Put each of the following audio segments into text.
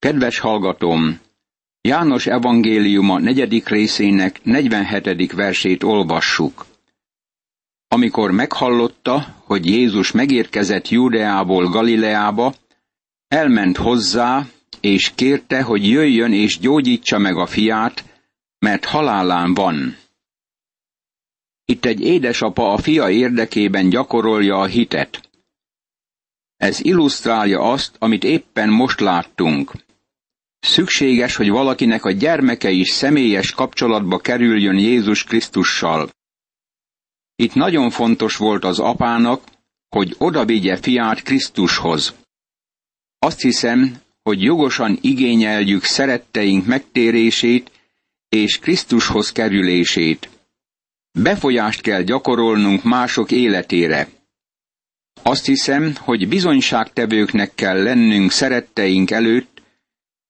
Kedves hallgatom! János evangéliuma negyedik részének 47. versét olvassuk. Amikor meghallotta, hogy Jézus megérkezett Júdeából Galileába, elment hozzá, és kérte, hogy jöjjön és gyógyítsa meg a fiát, mert halálán van. Itt egy édesapa a fia érdekében gyakorolja a hitet. Ez illusztrálja azt, amit éppen most láttunk. Szükséges, hogy valakinek a gyermeke is személyes kapcsolatba kerüljön Jézus Krisztussal. Itt nagyon fontos volt az apának, hogy odavigye fiát Krisztushoz. Azt hiszem, hogy jogosan igényeljük szeretteink megtérését és Krisztushoz kerülését. Befolyást kell gyakorolnunk mások életére. Azt hiszem, hogy bizonyságtevőknek kell lennünk szeretteink előtt,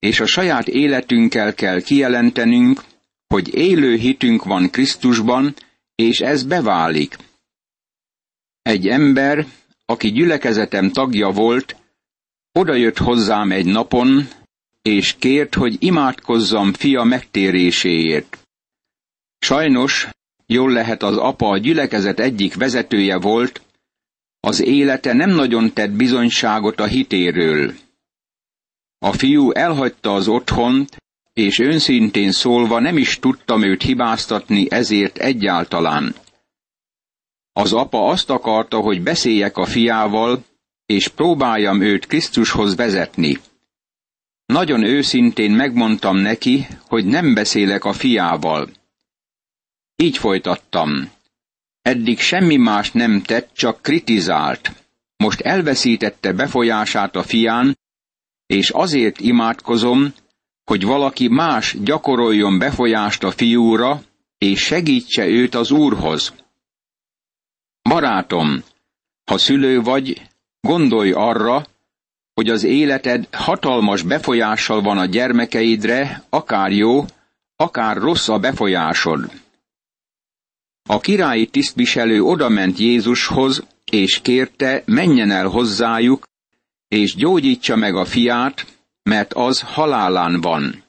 és a saját életünkkel kell kijelentenünk, hogy élő hitünk van Krisztusban, és ez beválik. Egy ember, aki gyülekezetem tagja volt, odajött hozzám egy napon, és kért, hogy imádkozzam fia megtéréséért. Sajnos, jól lehet az apa a gyülekezet egyik vezetője volt, az élete nem nagyon tett bizonyságot a hitéről. A fiú elhagyta az otthont, és őszintén szólva nem is tudtam őt hibáztatni ezért egyáltalán. Az apa azt akarta, hogy beszéljek a fiával, és próbáljam őt Krisztushoz vezetni. Nagyon őszintén megmondtam neki, hogy nem beszélek a fiával. Így folytattam. Eddig semmi más nem tett, csak kritizált. Most elveszítette befolyását a fián, és azért imádkozom, hogy valaki más gyakoroljon befolyást a fiúra, és segítse őt az Úrhoz. Barátom, ha szülő vagy, gondolj arra, hogy az életed hatalmas befolyással van a gyermekeidre, akár jó, akár rossz a befolyásod. A királyi tisztviselő odament Jézushoz, és kérte, menjen el hozzájuk, és gyógyítsa meg a fiát, mert az halálán van.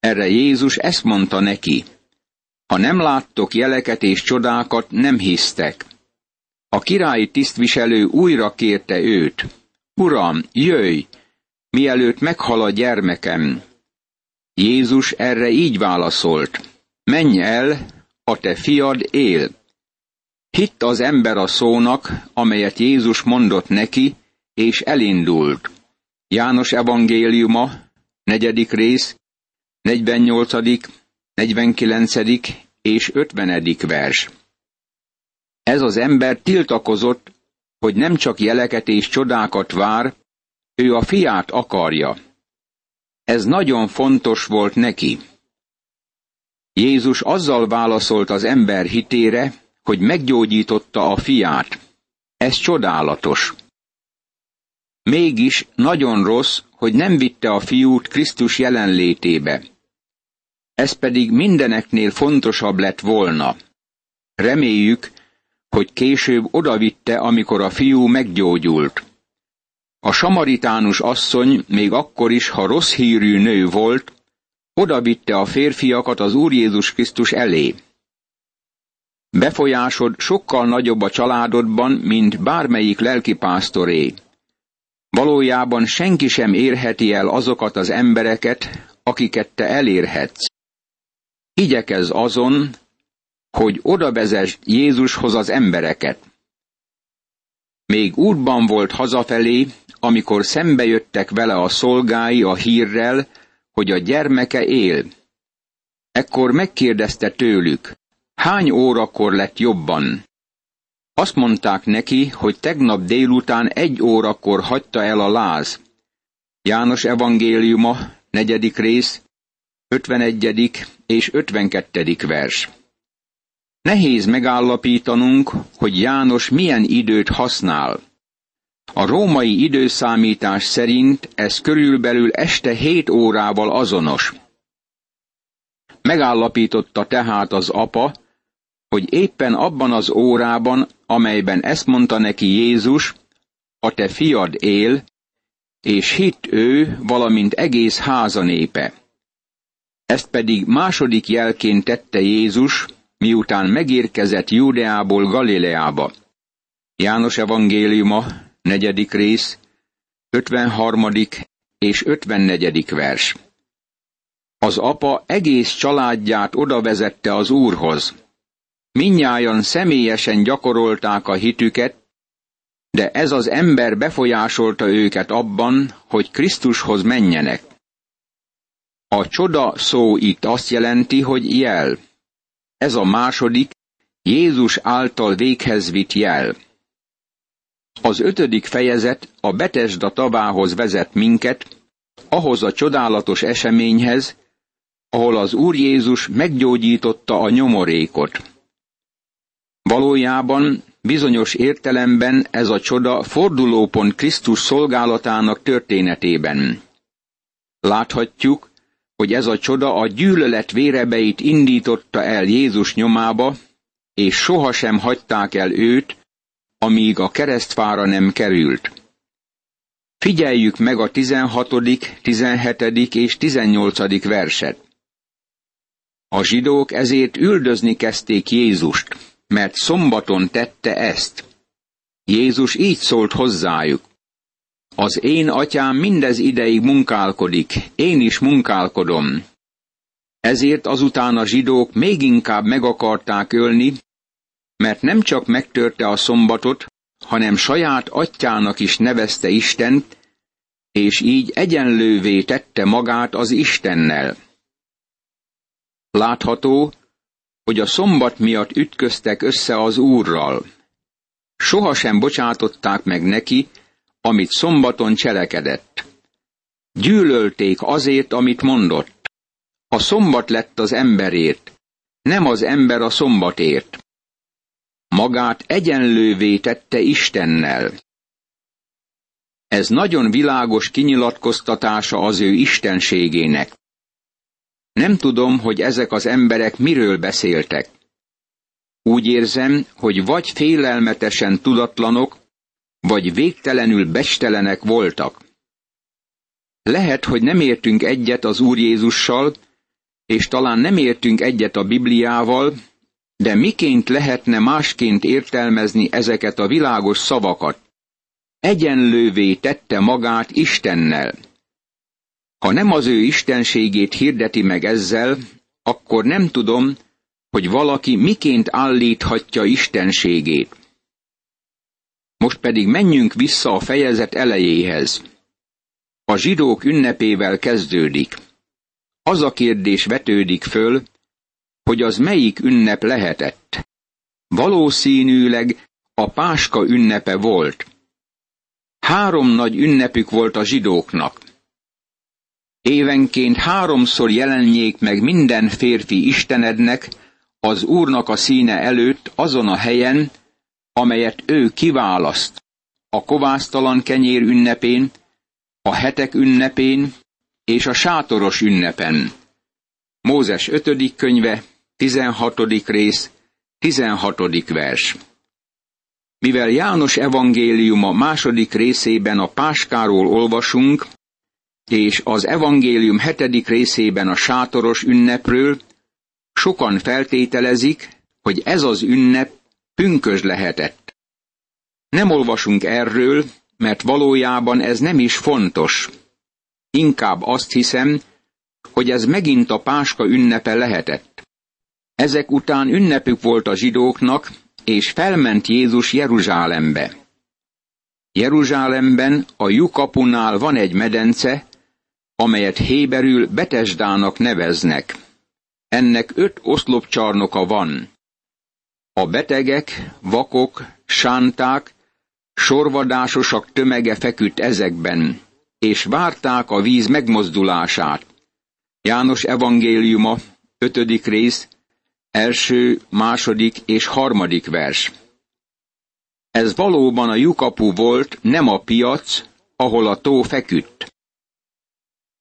Erre Jézus ezt mondta neki, ha nem láttok jeleket és csodákat, nem hisztek. A királyi tisztviselő újra kérte őt, Uram, jöjj, mielőtt meghal a gyermekem. Jézus erre így válaszolt, menj el, a te fiad él. Hitt az ember a szónak, amelyet Jézus mondott neki, és elindult. János evangéliuma, negyedik rész, 48., 49. és 50. vers. Ez az ember tiltakozott, hogy nem csak jeleket és csodákat vár, ő a fiát akarja. Ez nagyon fontos volt neki. Jézus azzal válaszolt az ember hitére, hogy meggyógyította a fiát. Ez csodálatos. Mégis nagyon rossz, hogy nem vitte a fiút Krisztus jelenlétébe. Ez pedig mindeneknél fontosabb lett volna. Reméljük, hogy később odavitte, amikor a fiú meggyógyult. A samaritánus asszony még akkor is, ha rossz hírű nő volt, odavitte a férfiakat az Úr Jézus Krisztus elé. Befolyásod sokkal nagyobb a családodban, mint bármelyik lelkipásztoré. Valójában senki sem érheti el azokat az embereket, akiket te elérhetsz. Igyekez azon, hogy oda vezess Jézushoz az embereket. Még útban volt hazafelé, amikor szembe jöttek vele a szolgái a hírrel, hogy a gyermeke él. Ekkor megkérdezte tőlük, hány órakor lett jobban? Azt mondták neki, hogy tegnap délután egy órakor hagyta el a láz. János evangéliuma, negyedik rész, 51. és 52. vers. Nehéz megállapítanunk, hogy János milyen időt használ. A római időszámítás szerint ez körülbelül este hét órával azonos. Megállapította tehát az apa, hogy éppen abban az órában, amelyben ezt mondta neki Jézus, a te fiad él, és hitt ő, valamint egész háza népe. Ezt pedig második jelként tette Jézus, miután megérkezett Júdeából Galileába. János evangéliuma, negyedik rész, 53. és 54. vers. Az apa egész családját oda vezette az Úrhoz. Minnyájan személyesen gyakorolták a hitüket, de ez az ember befolyásolta őket abban, hogy Krisztushoz menjenek. A csoda szó itt azt jelenti, hogy jel. Ez a második, Jézus által véghez vitt jel. Az ötödik fejezet a Betesda tavához vezet minket, ahhoz a csodálatos eseményhez, ahol az Úr Jézus meggyógyította a nyomorékot. Valójában bizonyos értelemben ez a csoda fordulópont Krisztus szolgálatának történetében. Láthatjuk, hogy ez a csoda a gyűlölet vérebeit indította el Jézus nyomába, és sohasem hagyták el őt, amíg a keresztfára nem került. Figyeljük meg a 16., 17. és 18. verset. A zsidók ezért üldözni kezdték Jézust, mert szombaton tette ezt. Jézus így szólt hozzájuk. Az én atyám mindez ideig munkálkodik, én is munkálkodom. Ezért azután a zsidók még inkább meg akarták ölni, mert nem csak megtörte a szombatot, hanem saját atyának is nevezte Istent, és így egyenlővé tette magát az Istennel. Látható, hogy a szombat miatt ütköztek össze az Úrral. Sohasem bocsátották meg neki, amit szombaton cselekedett. Gyűlölték azért, amit mondott. A szombat lett az emberért, nem az ember a szombatért. Magát egyenlővé tette Istennel. Ez nagyon világos kinyilatkoztatása az ő istenségének. Nem tudom, hogy ezek az emberek miről beszéltek. Úgy érzem, hogy vagy félelmetesen tudatlanok, vagy végtelenül bestelenek voltak. Lehet, hogy nem értünk egyet az Úr Jézussal, és talán nem értünk egyet a Bibliával, de miként lehetne másként értelmezni ezeket a világos szavakat? Egyenlővé tette magát Istennel. Ha nem az ő istenségét hirdeti meg ezzel, akkor nem tudom, hogy valaki miként állíthatja istenségét. Most pedig menjünk vissza a fejezet elejéhez. A zsidók ünnepével kezdődik. Az a kérdés vetődik föl, hogy az melyik ünnep lehetett. Valószínűleg a Páska ünnepe volt. Három nagy ünnepük volt a zsidóknak. Évenként háromszor jelenjék meg minden férfi Istenednek az Úrnak a színe előtt azon a helyen, amelyet ő kiválaszt, a kovásztalan kenyér ünnepén, a hetek ünnepén és a sátoros ünnepen. Mózes 5. könyve, 16. rész, 16. vers. Mivel János evangéliuma második részében a páskáról olvasunk, és az evangélium hetedik részében a sátoros ünnepről, sokan feltételezik, hogy ez az ünnep pünkös lehetett. Nem olvasunk erről, mert valójában ez nem is fontos. Inkább azt hiszem, hogy ez megint a páska ünnepe lehetett. Ezek után ünnepük volt a zsidóknak, és felment Jézus Jeruzsálembe. Jeruzsálemben a lyukapunál van egy medence, amelyet Héberül Betesdának neveznek. Ennek öt oszlopcsarnoka van. A betegek, vakok, sánták, sorvadásosak tömege feküdt ezekben, és várták a víz megmozdulását. János evangéliuma, ötödik rész, első, második és harmadik vers. Ez valóban a lyukapu volt, nem a piac, ahol a tó feküdt.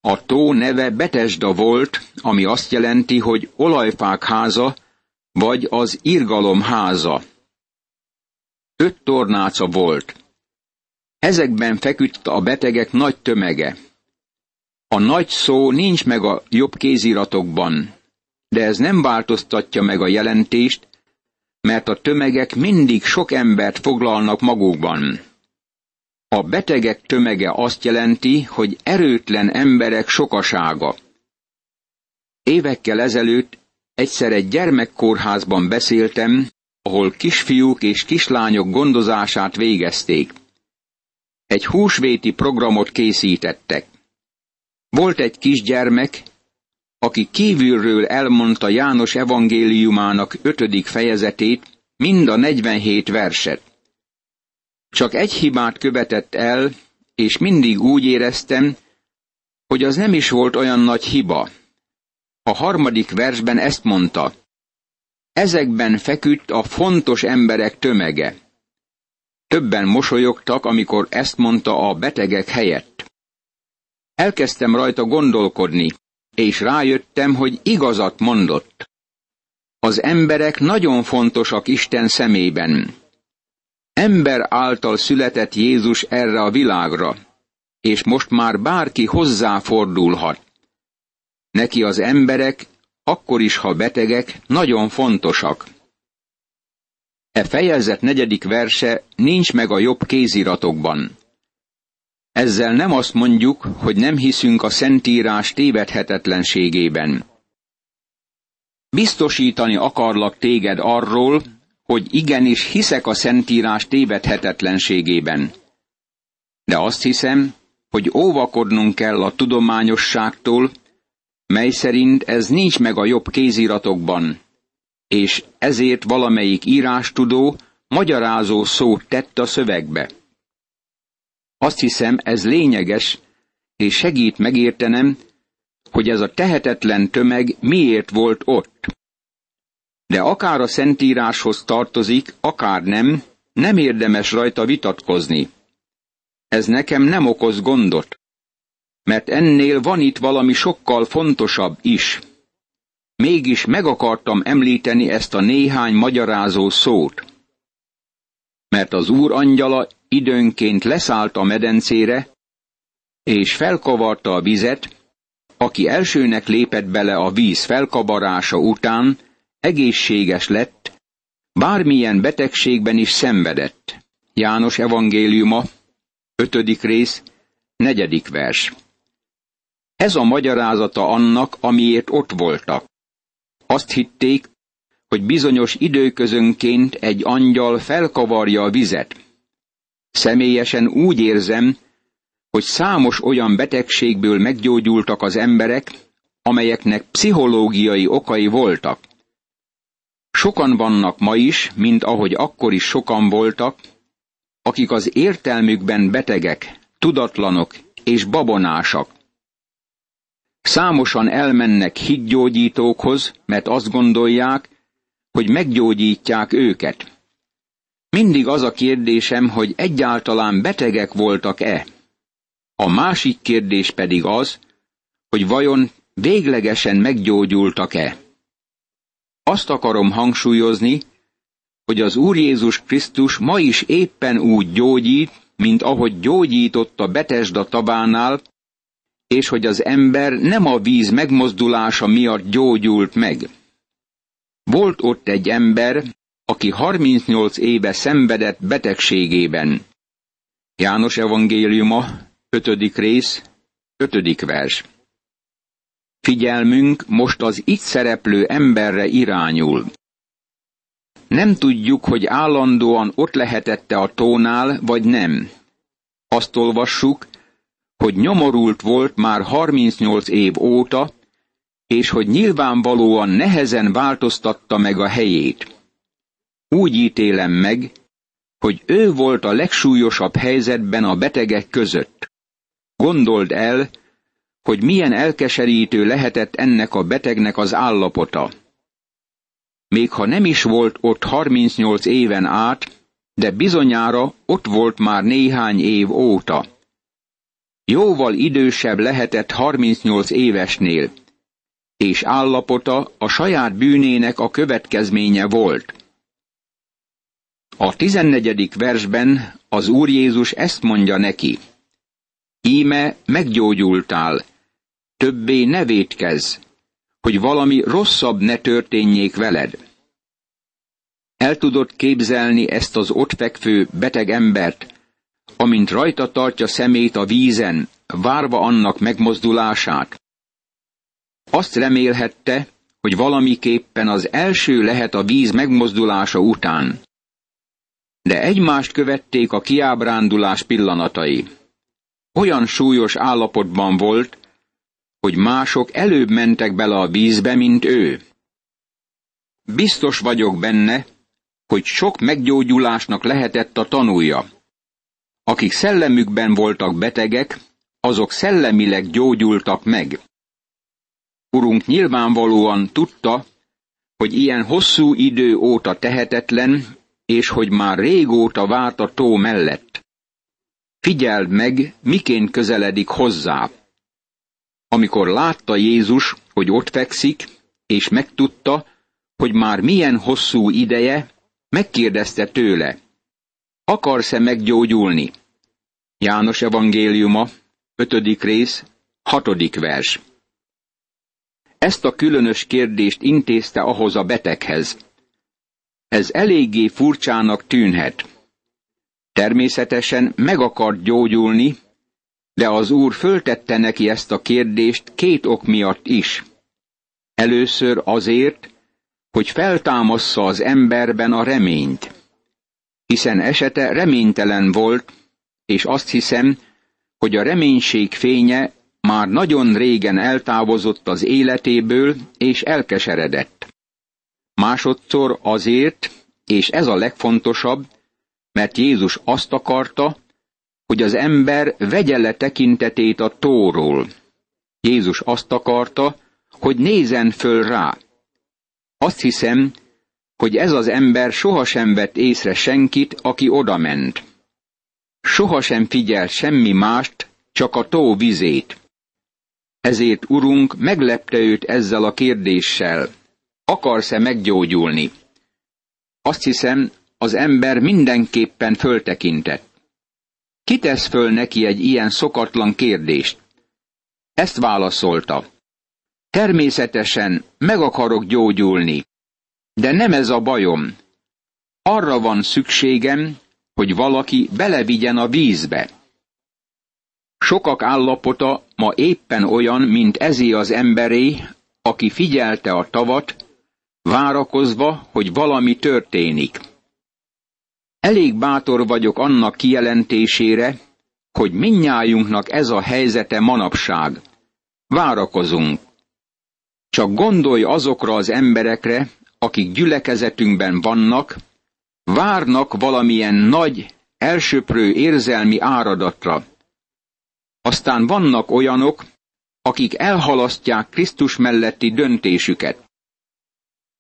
A tó neve Betesda volt, ami azt jelenti, hogy olajfák háza, vagy az irgalom háza. Öt tornáca volt. Ezekben feküdt a betegek nagy tömege. A nagy szó nincs meg a jobb kéziratokban, de ez nem változtatja meg a jelentést, mert a tömegek mindig sok embert foglalnak magukban. A betegek tömege azt jelenti, hogy erőtlen emberek sokasága. Évekkel ezelőtt egyszer egy gyermekkórházban beszéltem, ahol kisfiúk és kislányok gondozását végezték. Egy húsvéti programot készítettek. Volt egy kisgyermek, aki kívülről elmondta János evangéliumának ötödik fejezetét, mind a 47 verset. Csak egy hibát követett el, és mindig úgy éreztem, hogy az nem is volt olyan nagy hiba. A harmadik versben ezt mondta. Ezekben feküdt a fontos emberek tömege. Többen mosolyogtak, amikor ezt mondta a betegek helyett. Elkezdtem rajta gondolkodni, és rájöttem, hogy igazat mondott. Az emberek nagyon fontosak Isten szemében. Ember által született Jézus erre a világra, és most már bárki hozzáfordulhat. Neki az emberek, akkor is, ha betegek, nagyon fontosak. E fejezet negyedik verse nincs meg a jobb kéziratokban. Ezzel nem azt mondjuk, hogy nem hiszünk a Szentírás tévedhetetlenségében. Biztosítani akarlak téged arról, hogy igenis hiszek a Szentírás tévedhetetlenségében. De azt hiszem, hogy óvakodnunk kell a tudományosságtól, mely szerint ez nincs meg a jobb kéziratokban, és ezért valamelyik írástudó magyarázó szót tett a szövegbe. Azt hiszem, ez lényeges, és segít megértenem, hogy ez a tehetetlen tömeg miért volt ott. De akár a Szentíráshoz tartozik, akár nem, nem érdemes rajta vitatkozni. Ez nekem nem okoz gondot, mert ennél van itt valami sokkal fontosabb is. Mégis meg akartam említeni ezt a néhány magyarázó szót. Mert az úr angyala időnként leszállt a medencére, és felkavarta a vizet, aki elsőnek lépett bele a víz felkabarása után, egészséges lett, bármilyen betegségben is szenvedett. János evangéliuma, ötödik rész, negyedik vers. Ez a magyarázata annak, amiért ott voltak. Azt hitték, hogy bizonyos időközönként egy angyal felkavarja a vizet. Személyesen úgy érzem, hogy számos olyan betegségből meggyógyultak az emberek, amelyeknek pszichológiai okai voltak. Sokan vannak ma is, mint ahogy akkor is sokan voltak, akik az értelmükben betegek, tudatlanok és babonásak. Számosan elmennek hídgyógyítókhoz, mert azt gondolják, hogy meggyógyítják őket. Mindig az a kérdésem, hogy egyáltalán betegek voltak-e. A másik kérdés pedig az, hogy vajon véglegesen meggyógyultak-e. Azt akarom hangsúlyozni, hogy az Úr Jézus Krisztus ma is éppen úgy gyógyít, mint ahogy gyógyított a Betesda tabánál, és hogy az ember nem a víz megmozdulása miatt gyógyult meg. Volt ott egy ember, aki 38 éve szenvedett betegségében. János evangéliuma, 5. rész, 5. vers. Figyelmünk most az itt szereplő emberre irányul. Nem tudjuk, hogy állandóan ott lehetette a tónál, vagy nem. Azt olvassuk, hogy nyomorult volt már 38 év óta, és hogy nyilvánvalóan nehezen változtatta meg a helyét. Úgy ítélem meg, hogy ő volt a legsúlyosabb helyzetben a betegek között. Gondold el, hogy milyen elkeserítő lehetett ennek a betegnek az állapota. Még ha nem is volt ott 38 éven át, de bizonyára ott volt már néhány év óta. Jóval idősebb lehetett 38 évesnél, és állapota a saját bűnének a következménye volt. A tizennegyedik versben az Úr Jézus ezt mondja neki. Íme meggyógyultál, többé ne védkezz, hogy valami rosszabb ne történjék veled. El tudod képzelni ezt az ott fekvő beteg embert, amint rajta tartja szemét a vízen, várva annak megmozdulását. Azt remélhette, hogy valamiképpen az első lehet a víz megmozdulása után. De egymást követték a kiábrándulás pillanatai. Olyan súlyos állapotban volt, hogy mások előbb mentek bele a vízbe, mint ő. Biztos vagyok benne, hogy sok meggyógyulásnak lehetett a tanúja. Akik szellemükben voltak betegek, azok szellemileg gyógyultak meg. Urunk nyilvánvalóan tudta, hogy ilyen hosszú idő óta tehetetlen, és hogy már régóta várt a tó mellett. Figyeld meg, miként közeledik hozzá. Amikor látta Jézus, hogy ott fekszik, és megtudta, hogy már milyen hosszú ideje, megkérdezte tőle, akarsz-e meggyógyulni? János evangéliuma, ötödik rész, hatodik vers. Ezt a különös kérdést intézte ahhoz a beteghez. Ez eléggé furcsának tűnhet. Természetesen meg akart gyógyulni, de az úr föltette neki ezt a kérdést két ok miatt is. Először azért, hogy feltámassza az emberben a reményt. Hiszen esete reménytelen volt, és azt hiszem, hogy a reménység fénye már nagyon régen eltávozott az életéből, és elkeseredett. Másodszor azért, és ez a legfontosabb, mert Jézus azt akarta, hogy az ember vegye le tekintetét a tóról. Jézus azt akarta, hogy nézen föl rá. Azt hiszem, hogy ez az ember sohasem vett észre senkit, aki odament. Sohasem figyel semmi mást, csak a tó vizét. Ezért, urunk, meglepte őt ezzel a kérdéssel. Akarsz-e meggyógyulni? Azt hiszem, az ember mindenképpen föltekintett. Kitesz föl neki egy ilyen szokatlan kérdést? Ezt válaszolta. Természetesen meg akarok gyógyulni, de nem ez a bajom. Arra van szükségem, hogy valaki belevigyen a vízbe. Sokak állapota ma éppen olyan, mint ezé az emberé, aki figyelte a tavat, várakozva, hogy valami történik. Elég bátor vagyok annak kijelentésére, hogy minnyájunknak ez a helyzete manapság. Várakozunk. Csak gondolj azokra az emberekre, akik gyülekezetünkben vannak, várnak valamilyen nagy, elsöprő érzelmi áradatra. Aztán vannak olyanok, akik elhalasztják Krisztus melletti döntésüket.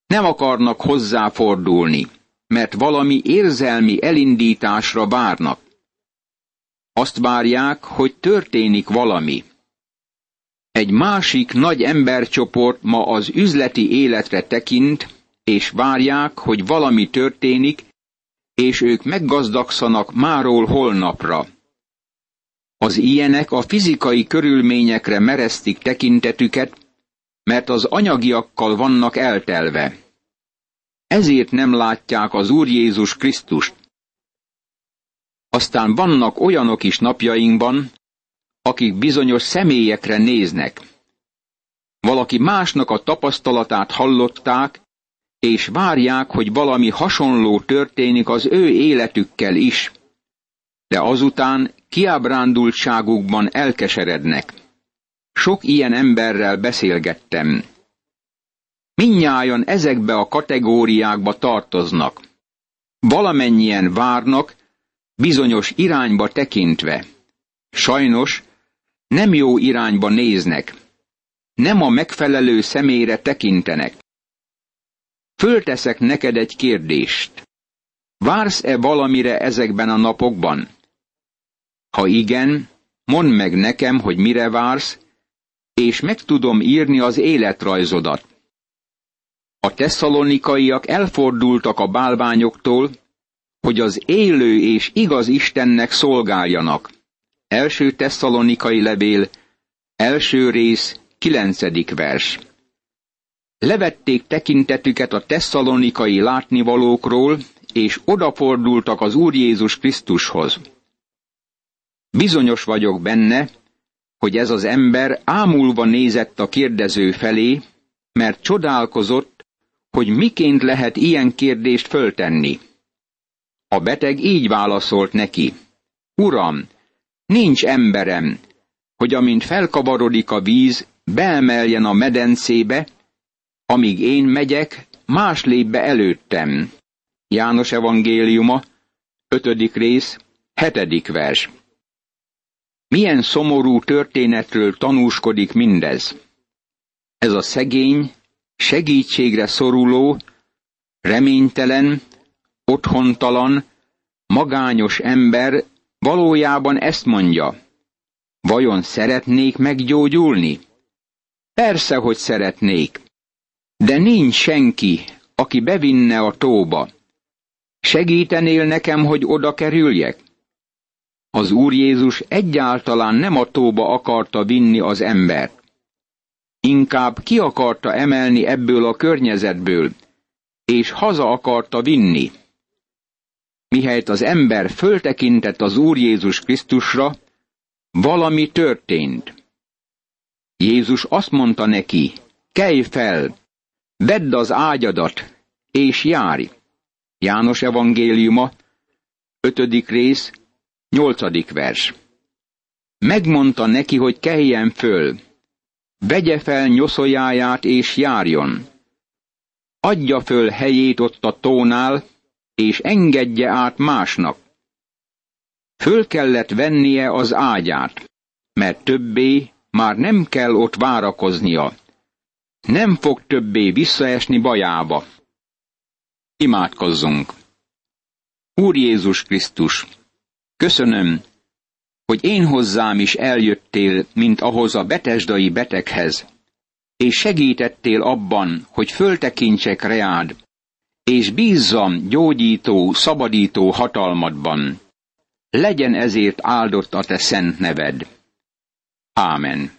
Nem akarnak hozzáfordulni, mert valami érzelmi elindításra várnak. Azt várják, hogy történik valami. Egy másik nagy embercsoport ma az üzleti életre tekint, és várják, hogy valami történik, és ők meggazdagszanak máról holnapra. Az ilyenek a fizikai körülményekre meresztik tekintetüket, mert az anyagiakkal vannak eltelve. Ezért nem látják az Úr Jézus Krisztust. Aztán vannak olyanok is napjainkban, akik bizonyos személyekre néznek. Valaki másnak a tapasztalatát hallották, és várják, hogy valami hasonló történik az ő életükkel is, de azután kiábrándultságukban elkeserednek. Sok ilyen emberrel beszélgettem. Minnyájan ezekbe a kategóriákba tartoznak. Valamennyien várnak, bizonyos irányba tekintve. Sajnos nem jó irányba néznek. Nem a megfelelő személyre tekintenek. Fölteszek neked egy kérdést. Vársz-e valamire ezekben a napokban? Ha igen, mondd meg nekem, hogy mire vársz, és meg tudom írni az életrajzodat. A tesszalonikaiak elfordultak a bálványoktól, hogy az élő és igaz Istennek szolgáljanak. Első tesszalonikai levél, első rész, kilencedik vers. Levették tekintetüket a tesszalonikai látnivalókról, és odafordultak az Úr Jézus Krisztushoz. Bizonyos vagyok benne, hogy ez az ember ámulva nézett a kérdező felé, mert csodálkozott, hogy miként lehet ilyen kérdést föltenni. A beteg így válaszolt neki. Uram, nincs emberem, hogy amint felkavarodik a víz, beemeljen a medencébe, amíg én megyek, más lép be előttem. János evangéliuma, ötödik rész, hetedik vers. Milyen szomorú történetről tanúskodik mindez? Ez a szegény, segítségre szoruló, reménytelen, otthontalan, magányos ember valójában ezt mondja. Vajon szeretnék meggyógyulni? Persze, hogy szeretnék. De nincs senki, aki bevinne a tóba. Segítenél nekem, hogy oda kerüljek? Az Úr Jézus egyáltalán nem a tóba akarta vinni az embert. Inkább ki akarta emelni ebből a környezetből, és haza akarta vinni. Mihelyt az ember föltekintett az Úr Jézus Krisztusra, valami történt. Jézus azt mondta neki, kelj fel, vedd az ágyadat, és járj. János evangéliuma, ötödik rész, nyolcadik vers. Megmondta neki, hogy keljen föl, vegye fel nyoszójáját és járjon. Adja föl helyét ott a tónál, és engedje át másnak. Föl kellett vennie az ágyát, mert többé már nem kell ott várakoznia. Nem fog többé visszaesni bajába. Imádkozzunk! Úr Jézus Krisztus, köszönöm, hogy én hozzám is eljöttél, mint ahhoz a betesdai beteghez, és segítettél abban, hogy föltekintsek reád, és bízzam gyógyító, szabadító hatalmadban. Legyen ezért áldott a te szent neved. Ámen.